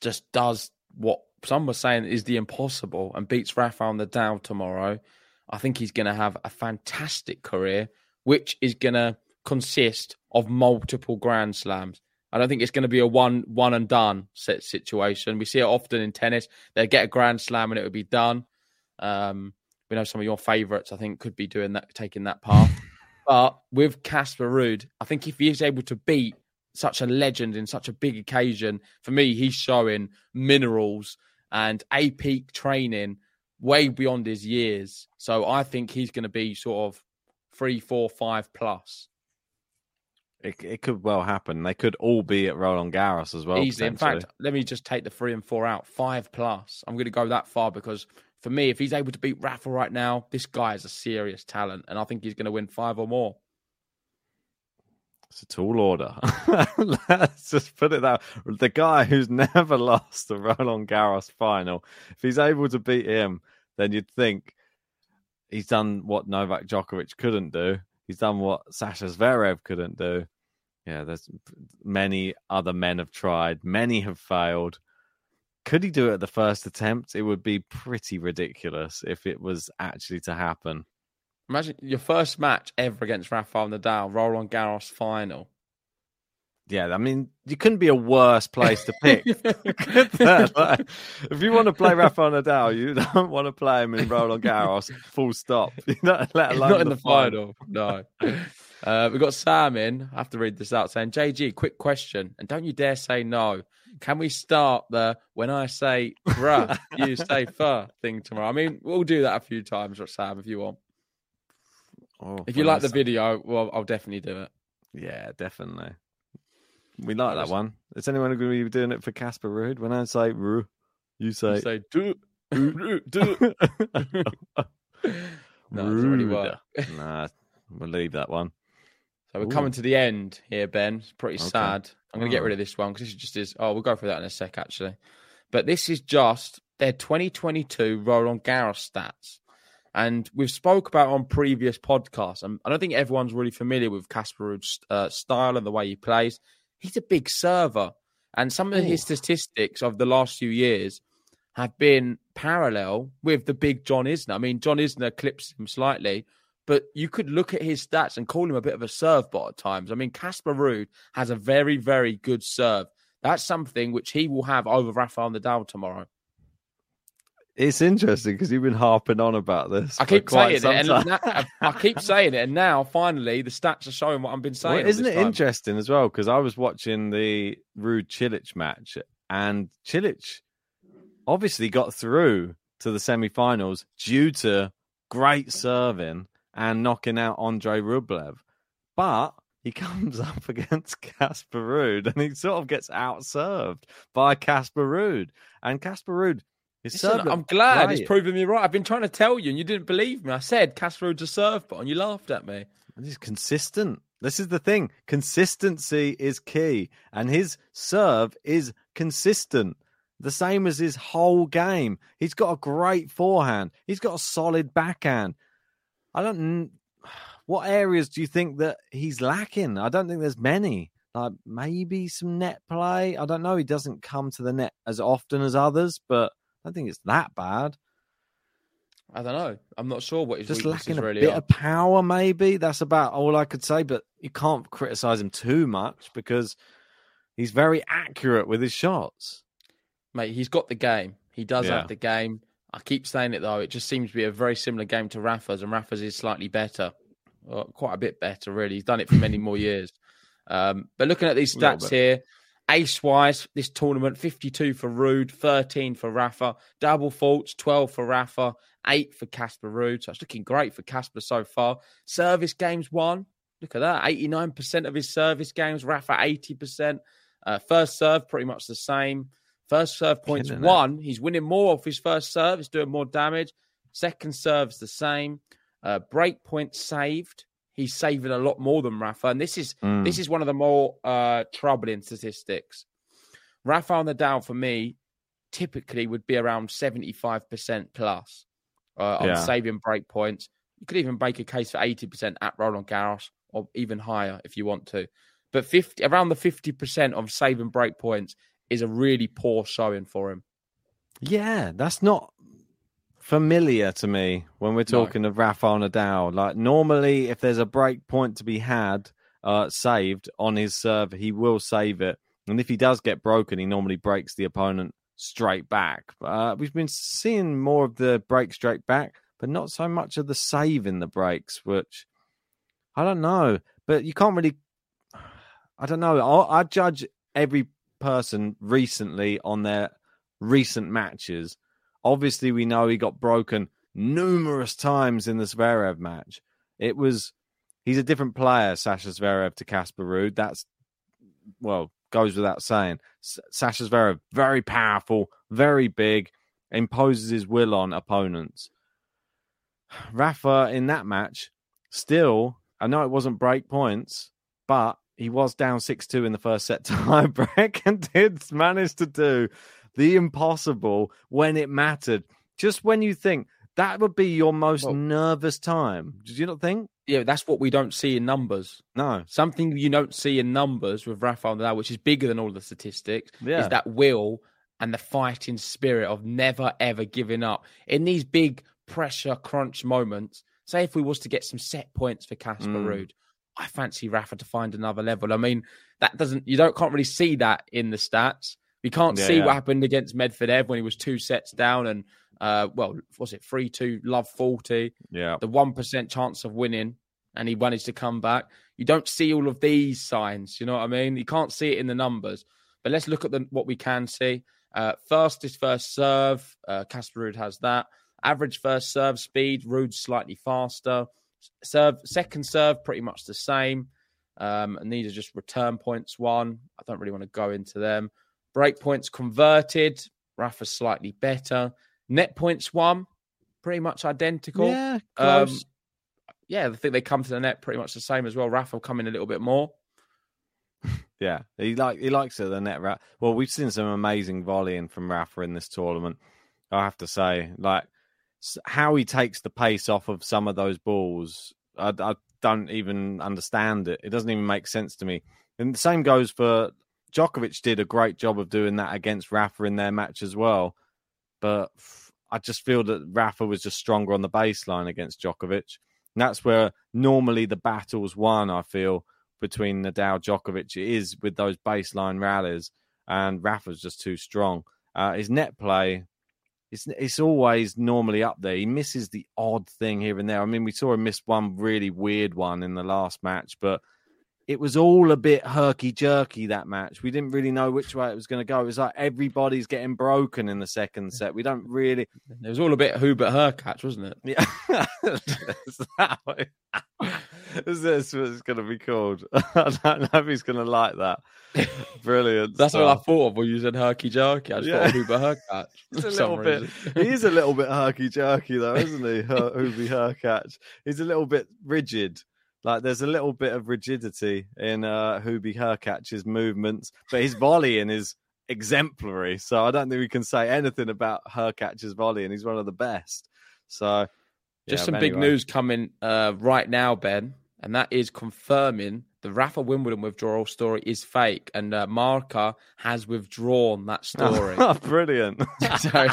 just does what some were saying is the impossible and beats Rafael Nadal tomorrow, I think he's going to have a fantastic career, which is going to consist of multiple Grand Slams. I don't think it's going to be a one one and done set situation. We see it often in tennis. They get a Grand Slam and it would be done. Um, we know some of your favourites. I think could be doing that, taking that path. But with Casper Ruud, I think if he is able to beat such a legend in such a big occasion, for me, he's showing minerals and a peak training way beyond his years. So I think he's going to be sort of three, four, five plus.
It, it could well happen. They could all be at Roland Garros as well.
Easily. In fact, let me just take the three and four out. Five plus. I'm going to go that far because for me, if he's able to beat Rafa right now, this guy is a serious talent, and I think he's going to win five or more.
It's a tall order. Let's just put it that way. the guy who's never lost the Roland Garros final, if he's able to beat him, then you'd think he's done what Novak Djokovic couldn't do. He's done what Sasha Zverev couldn't do. Yeah, there's many other men have tried, many have failed. Could he do it at the first attempt? It would be pretty ridiculous if it was actually to happen.
Imagine your first match ever against Rafael Nadal, Roland Garros final.
Yeah, I mean, you couldn't be a worse place to pick. like, if you want to play Rafael Nadal, you don't want to play him in Roland Garros. Full stop. let alone
Not in
the,
the final. No. Uh, we've got Sam in. I have to read this out saying, JG, quick question. And don't you dare say no. Can we start the when I say bruh, you say fur thing tomorrow? I mean, we'll do that a few times, Sam, if you want.
Oh,
If you
I
like the
say-
video, well, I'll definitely do it.
Yeah, definitely. We like that one. Is anyone going to be doing it for Casper Ruud? When I say Ruud, you say,
You say do, do, do. No, really work.
nah, we'll leave that one.
So we're
Ooh.
coming to the end here, Ben. It's pretty
Okay.
sad. I'm going to get rid of this one because this just is. Oh, we'll go through that in a sec, actually. But this is just their 2022 Roland Garros stats, and we've spoke about on previous podcasts. And I don't think everyone's really familiar with Casper Ruud's uh, style and the way he plays. He's a big server, and some of his statistics of the last few years have been parallel with the big John Isner. I mean, John Isner clips him slightly, but you could look at his stats and call him a bit of a serve bot at times. I mean, Casper Ruud has a very, very good serve. That's something which he will have over Rafael Nadal tomorrow.
It's interesting because you've been harping on about this.
I keep saying it, and I keep saying it, and now finally the stats are showing what I've been saying.
Well, isn't it
time.
interesting as well? Because I was watching the Ruud Cilic match, and Cilic obviously got through to the semi-finals due to great serving and knocking out Andre Rublev, but he comes up against Casper Ruud and he sort of gets outserved by Casper Ruud, and Casper Ruud is served.
I'm glad it's
great.
proving me right. I've been trying to tell you, and you didn't believe me. I said Casper Ruud's a serve bot, and you laughed at me.
He's consistent. This is the thing. Consistency is key, and his serve is consistent. The same as his whole game. He's got a great forehand. He's got a solid backhand. I don't. What areas do you think that he's lacking? I don't think there's many. Like maybe some net play. I don't know. He doesn't come to the net as often as others, but I don't think it's that bad.
I don't know. I'm not sure what his
Just lacking a
really
bit
are.
of power, maybe. That's about all I could say. But you can't criticize him too much because he's very accurate with his shots.
Mate, he's got the game. He does
Yeah.
have the game. I keep saying it though. It just seems to be a very similar game to Rafa's, and Rafa's is slightly better, well, quite a bit better, really. He's done it for many more years. Um, but looking at these stats here, ace wise, this tournament 52 for Ruud, 13 for Rafa, double faults, 12 for Rafa, 8 for Casper Ruud. So it's looking great for Casper so far. Service games won. Look at that 89% of his service games, Rafa 80%. Uh, first serve, pretty much the same. First serve points one. He's winning more off his first serve. He's doing more damage. Second serve's the same. Uh, break points saved. He's saving a lot more than Rafa, and this is
Mm.
this is one of the more uh, troubling statistics. Rafael Nadal for me typically would be around seventy five percent plus uh, on
Yeah.
saving break points. You could even make a case for eighty percent at Roland Garros, or even higher if you want to. But fifty around the fifty percent of saving break points is a really poor showing for him.
Yeah, that's not familiar to me when we're talking of Rafael Nadal. Like normally, if there's a break point to be had, uh, saved on his serve, he will save it. And if he does get broken, he normally breaks the opponent straight back. Uh, we've been seeing more of the break straight back, but not so much of the save in the breaks, which I don't know. But you can't really. I don't know. I, I judge every person recently on their recent matches. Obviously, we know he got broken numerous times in the Zverev match. It was he's a different player, Sasha Zverev to Casper Ruud. That's well goes without saying. Sasha Zverev very powerful, very big, imposes his will on opponents. Rafa in that match still, I know it wasn't break points, but he was down 6 2 in the first set tiebreak and did manage to do the impossible when it mattered. Just when you think that would be your most well, nervous time. Did you not think?
Yeah, that's what we don't see in numbers.
No.
Something you don't see in numbers with Rafael Nadal, which is bigger than all the statistics,
yeah.
is that will and the fighting spirit of never ever giving up. In these big pressure crunch moments, say if we was to get some set points for Casper mm. Ruud, I fancy Rafa to find another level. I mean, that doesn't you don't can't really see that in the stats. We can't yeah, see yeah. what happened against Medvedev when he was two sets down and uh, well, was it three two love forty?
Yeah,
the one percent chance of winning, and he managed to come back. You don't see all of these signs. You know what I mean? You can't see it in the numbers. But let's look at the, what we can see. Uh, first is first serve. Uh, Casper Ruud has that. Average first serve speed. Ruud slightly faster. Serve second serve pretty much the same. Um, and these are just return points. One, I don't really want to go into them. Break points converted. Rafa slightly better. Net points one, pretty much identical.
Yeah, um,
yeah, I think they come to the net pretty much the same as well. Rafa coming a little bit more.
yeah, he like he likes it the net. Well, we've seen some amazing volleying from Rafa in this tournament. I have to say, like how he takes the pace off of some of those balls, I, I don't even understand it. It doesn't even make sense to me. And the same goes for Djokovic. Did a great job of doing that against Rafa in their match as well, but I just feel that Rafa was just stronger on the baseline against Djokovic. And that's where normally the battle's won, I feel, between Nadal Djokovic is with those baseline rallies, and Rafa's just too strong. Uh, his net play, it's it's always normally up there. He misses the odd thing here and there. I mean, we saw him miss one really weird one in the last match, but it was all a bit herky jerky that match. We didn't really know which way it was going to go. It was like everybody's getting broken in the second set. We don't really.
It was all a bit Hubert Hurkacz, wasn't it?
Yeah, is this what it's going to be called? I don't know if he's going to like that. Brilliant.
That's stuff. what I thought of when you said herky jerky. I just yeah. thought Hubert Hurkacz.
He's a little bit. He is a little bit herky jerky though, isn't he? Hubie Hurkacz. He's a little bit rigid. Like there's a little bit of rigidity in uh Hubie Hurkacz's movements, but his volleying is exemplary. So I don't think we can say anything about Hurkacz's volleying. He's one of the best. So
just yeah, some big news coming uh, right now, Ben, and that is confirming the Rafa Wimbledon withdrawal story is fake, and uh, Marca has withdrawn that story.
Oh, brilliant!
so,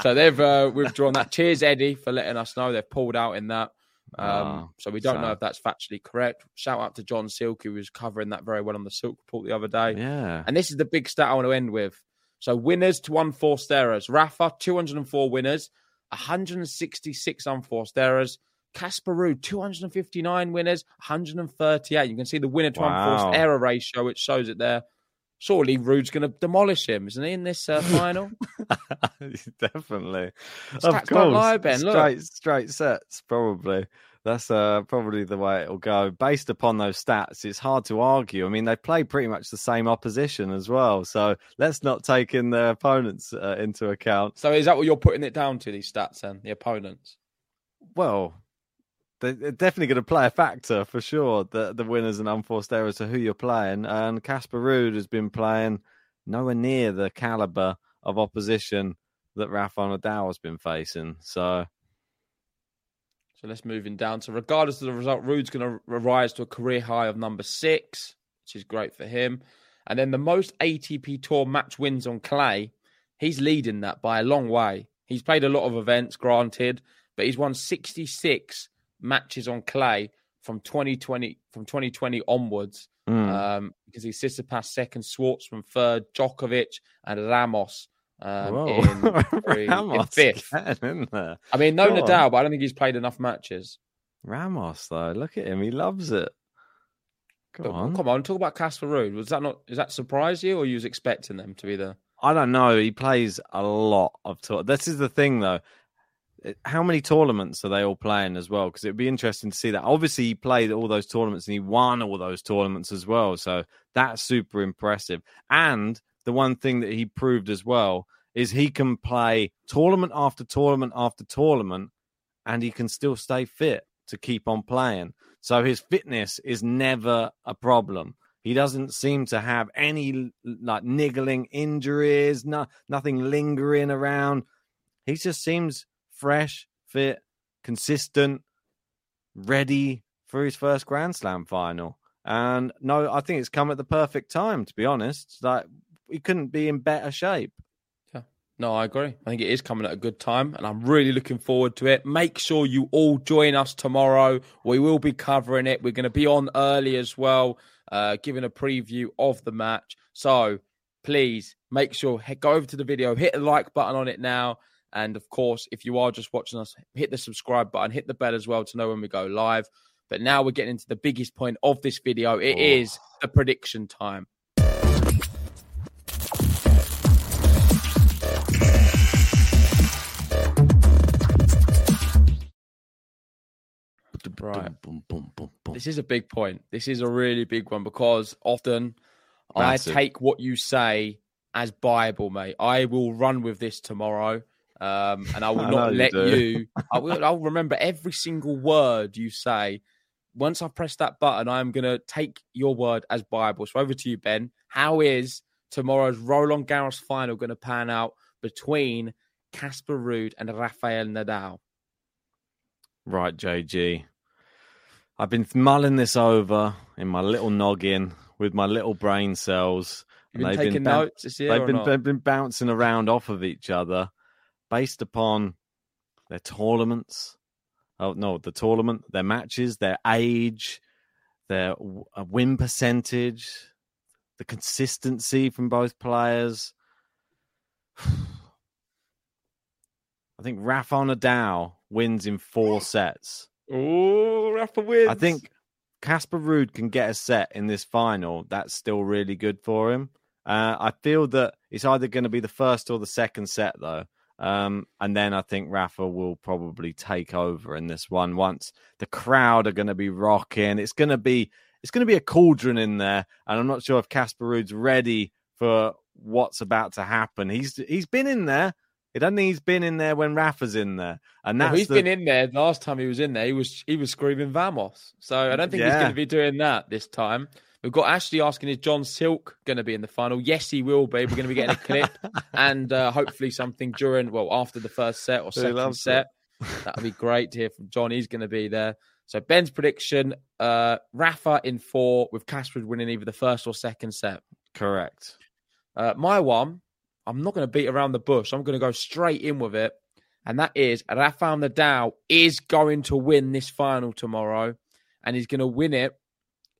so they've uh, withdrawn that. Cheers, Eddie, for letting us know they've pulled out in that. Um, oh, so we don't know if that's factually correct. Shout out to John Silk, who was covering that very well on the Silk Report the other day.
Yeah.
And this is the big stat I want to end with. So winners to unforced errors. Rafa, 204 winners, 166 unforced errors. Casper Ruud, 259 winners, 138. You can see the winner to wow. unforced error ratio, which shows it there. Surely Ruud's going to demolish him, isn't he, in this uh, final?
Definitely.
Stats of course. Don't lie, ben.
Straight,
Look.
straight sets, probably. That's uh, probably the way it'll go. Based upon those stats, it's hard to argue. I mean, they play pretty much the same opposition as well. So let's not take in their opponents uh, into account.
So is that what you're putting it down to, these stats, then? The opponents?
Well, they're definitely going to play a factor for sure. The the winners and unforced errors to who you're playing, and Casper Ruud has been playing nowhere near the caliber of opposition that Rafa Nadal has been facing. So,
so let's move in down. So, regardless of the result, Ruud's going to rise to a career high of number six, which is great for him. And then the most ATP Tour match wins on clay, he's leading that by a long way. He's played a lot of events, granted, but he's won 66 matches on clay from 2020 from 2020 onwards mm. um, because he past second, Schwartzman third, Djokovic and Ramos um, in, Ramos in fifth.
Again,
I mean, no Go Nadal, on. but I don't think he's played enough matches.
Ramos, though, look at him; he loves it. Come on,
come on, talk about Casper Ruud. Was that not? Does that surprise you, or you was expecting them to be there?
I don't know. He plays a lot of tour. This is the thing, though how many tournaments are they all playing as well? Because it'd be interesting to see that. Obviously, he played all those tournaments and he won all those tournaments as well. So that's super impressive. And the one thing that he proved as well is he can play tournament after tournament after tournament and he can still stay fit to keep on playing. So his fitness is never a problem. He doesn't seem to have any like niggling injuries, no, nothing lingering around. He just seems fresh, fit, consistent, ready for his first Grand Slam final. And no, I think it's come at the perfect time, to be honest. Like, he couldn't be in better shape.
Yeah. No, I agree. I think it is coming at a good time, and I'm really looking forward to it. Make sure you all join us tomorrow. We will be covering it. We're going to be on early as well, uh, giving a preview of the match. So please make sure go over to the video, hit the like button on it now. And of course, if you are just watching us, hit the subscribe button, hit the bell as well to know when we go live. But now we're getting into the biggest point of this video. It oh. is the prediction time. Right. Boom, boom, boom, this is a big point. This is a really big one because often Massive. I take what you say as Bible, mate. I will run with this tomorrow. Um, and I will not let you, you I will I'll remember every single word you say once I press that button, I'm going to take your word as Bible. So over to you, Ben. How is tomorrow's Roland Garros final going to pan out between Casper Ruud and Rafael Nadal?
Right, JG. I've been mulling this over in my little noggin with my little brain cells.
You've been taking been ba- notes this year.
They've been, they've been bouncing around off of each other based upon their tournaments, oh no, the tournament, their matches, their age, their uh, win percentage, the consistency from both players. I think Rafa Nadal wins in four sets.
Oh, Rafa wins.
I think Casper Ruud can get a set in this final. That's still really good for him. Uh, I feel that it's either going to be the first or the second set, though. Um, and then I think Rafa will probably take over in this one once the crowd are going to be rocking. It's going to be it's going to be a cauldron in there, and I'm not sure if Casper Ruud's ready for what's about to happen. He's he's been in there. It doesn't he's been in there when Rafa's in there, and that's
well, he's
the...
been in there. Last time he was in there, he was he was screaming Vamos. So I don't think yeah. he's going to be doing that this time. We've got Ashley asking, is John Silk going to be in the final? Yes, he will be. We're going to be getting a clip and uh, hopefully something during, well, after the first set or second set. That'll be great to hear from John. He's going to be there. So Ben's prediction: uh, Rafa in four, with Casper winning either the first or second set.
Correct.
Uh, my one, I'm not going to beat around the bush. I'm going to go straight in with it, and that is Rafael Nadal is going to win this final tomorrow, and he's going to win it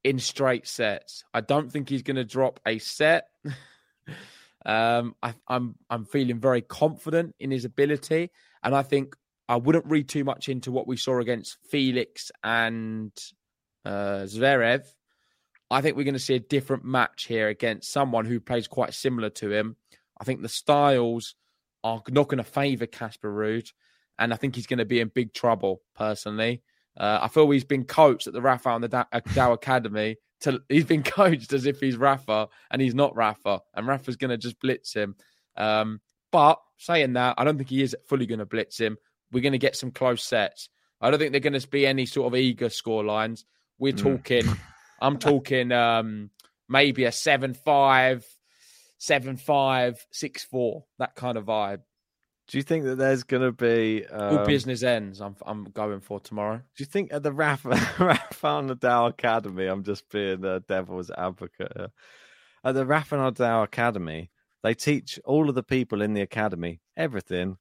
in straight sets. I don't think he's going to drop a set. um, I, I'm I'm feeling very confident in his ability, and I think I wouldn't read too much into what we saw against Felix and uh, Zverev. I think we're going to see a different match here against someone who plays quite similar to him. I think the styles are not going to favour Casper Ruud, and I think he's going to be in big trouble personally. Uh, I feel he's been coached at the Rafa and the Dow, uh, Dow Academy. To, he's been coached as if he's Rafa and he's not Rafa, and Rafa's going to just blitz him. Um, but saying that, I don't think he is fully going to blitz him. We're going to get some close sets. I don't think they're going to be any sort of eager score lines. We're mm. talking, I'm talking um, maybe a 7 5, 7 5, 6 4, that kind of vibe.
Do you think that there's going to be
um, all business ends? I'm I'm going for tomorrow. Do
you think at the Rafa Rafa Nadal Academy? I'm just being the devil's advocate. Here. At the Rafa Nadal Academy, they teach all of the people in the academy everything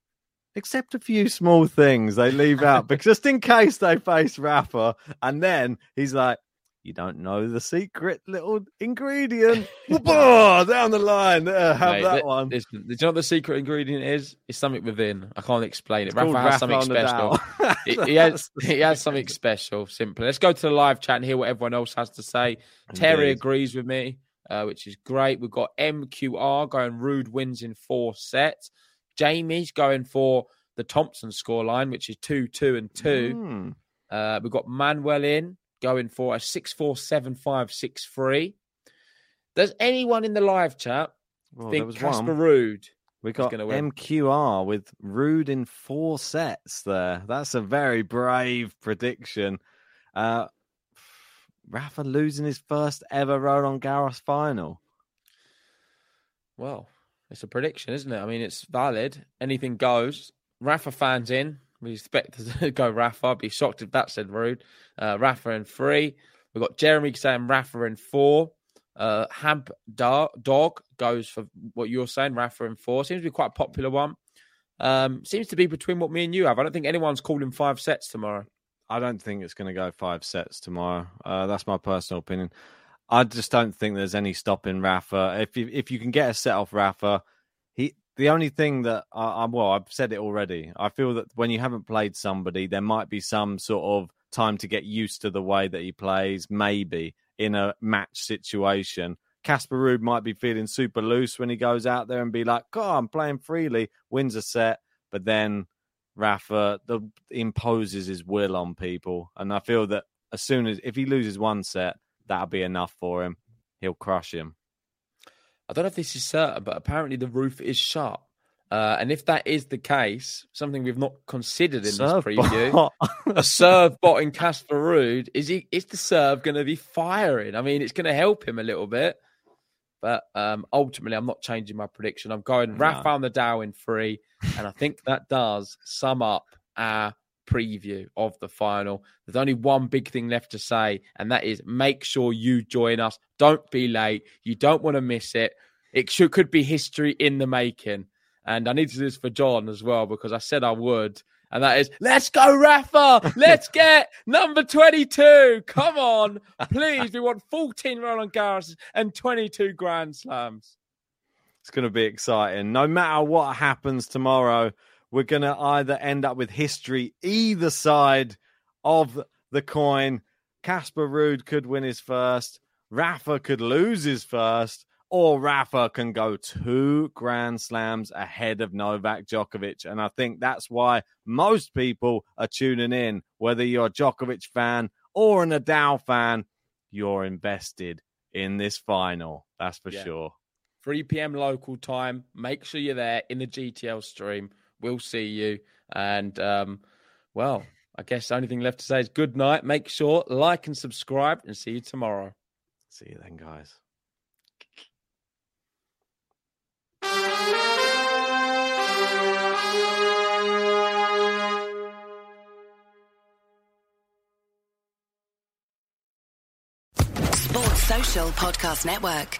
except a few small things they leave out, because just in case they face Rafa, and then he's like, you don't know the secret little ingredient. down the line, there, have Mate, that one.
do you know what the secret ingredient is? It's something within. I can't explain it. Rafa has something special. he, he, has, he has something special. Simply. Let's go to the live chat and hear what everyone else has to say. Indeed. Terry agrees with me, uh, which is great. We've got MQR going. Ruud wins in four sets. Jamie's going for the Thompson scoreline, which is two, two, and two. Mm. Uh, we've got Manuel in going for a 647563. Does anyone in the live chat well, think Casper Ruud?
We got MQR with Ruud in four sets there. That's a very brave prediction. Uh, Rafa losing his first ever Roland Garros final.
Well, it's a prediction, isn't it? I mean, it's valid. Anything goes. Rafa fans in. We expect to go Rafa. I'd be shocked if that said Ruud. Uh, Rafa in three. We've got Jeremy saying Rafa in four. Uh, Hamp Dog goes for what you're saying, Rafa in four. Seems to be quite a popular one. Um, seems to be between what me and you have. I don't think anyone's calling five sets tomorrow.
I don't think it's going to go five sets tomorrow. Uh, that's my personal opinion. I just don't think there's any stopping Rafa. If you, if you can get a set off Rafa, the only thing that I, am well, I've said it already. I feel that when you haven't played somebody, there might be some sort of time to get used to the way that he plays. Maybe in a match situation, Casper Ruud might be feeling super loose when he goes out there and be like, "God, I'm playing freely," wins a set, but then Rafa the, imposes his will on people, and I feel that as soon as if he loses one set, that'll be enough for him. He'll crush him.
I don't know if this is certain, but apparently the roof is shut. Uh, and if that is the case, something we've not considered in serve this preview, a serve bot in Casper is he is the serve going to be firing? I mean, it's going to help him a little bit, but um, ultimately, I'm not changing my prediction. I'm going no. Rafa Nadal in three, and I think that does sum up our preview of the final. There's only one big thing left to say, and that is make sure you join us. Don't be late. You don't want to miss it. It should, could be history in the making. And I need to do this for John as well because I said I would. And that is, let's go, Rafa. Let's get number 22. Come on. Please. We want 14 Roland Garros and 22 Grand Slams.
It's going to be exciting. No matter what happens tomorrow, we're going to either end up with history either side of the coin. Casper Ruud could win his first. Rafa could lose his first. Or Rafa can go two Grand Slams ahead of Novak Djokovic. And I think that's why most people are tuning in. Whether you're a Djokovic fan or an Nadal fan, you're invested in this final. That's for yeah. sure.
3 p.m. local time. Make sure you're there in the GTL stream. We'll see you. And, um, well, I guess the only thing left to say is good night. Make sure, like and subscribe, and see you tomorrow.
See you then, guys.
Sports Social Podcast Network.